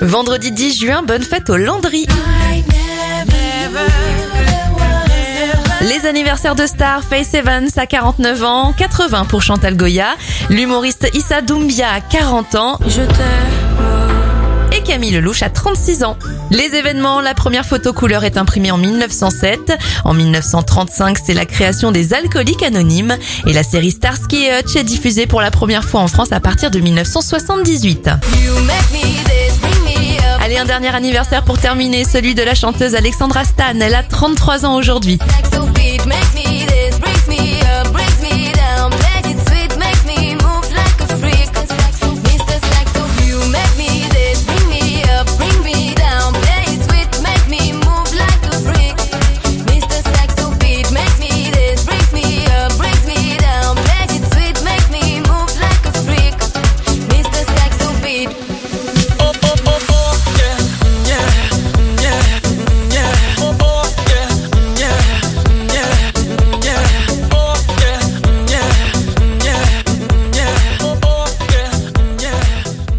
Vendredi 10 juin, bonne fête au Landry. Les anniversaires de stars, Faith Evans à 49 ans, 80 pour Chantal Goya, l'humoriste Issa Doumbia à 40 ans, Je t'aime. et Camille Lelouch à 36 ans. Les événements, la première photo couleur est imprimée en 1907. En 1935, c'est la création des Alcooliques Anonymes. Et la série Starsky et Hutch est diffusée pour la première fois en France à partir de 1978. You make me dernier anniversaire pour terminer, celui de la chanteuse Alexandra Stan. Elle a 33 ans aujourd'hui.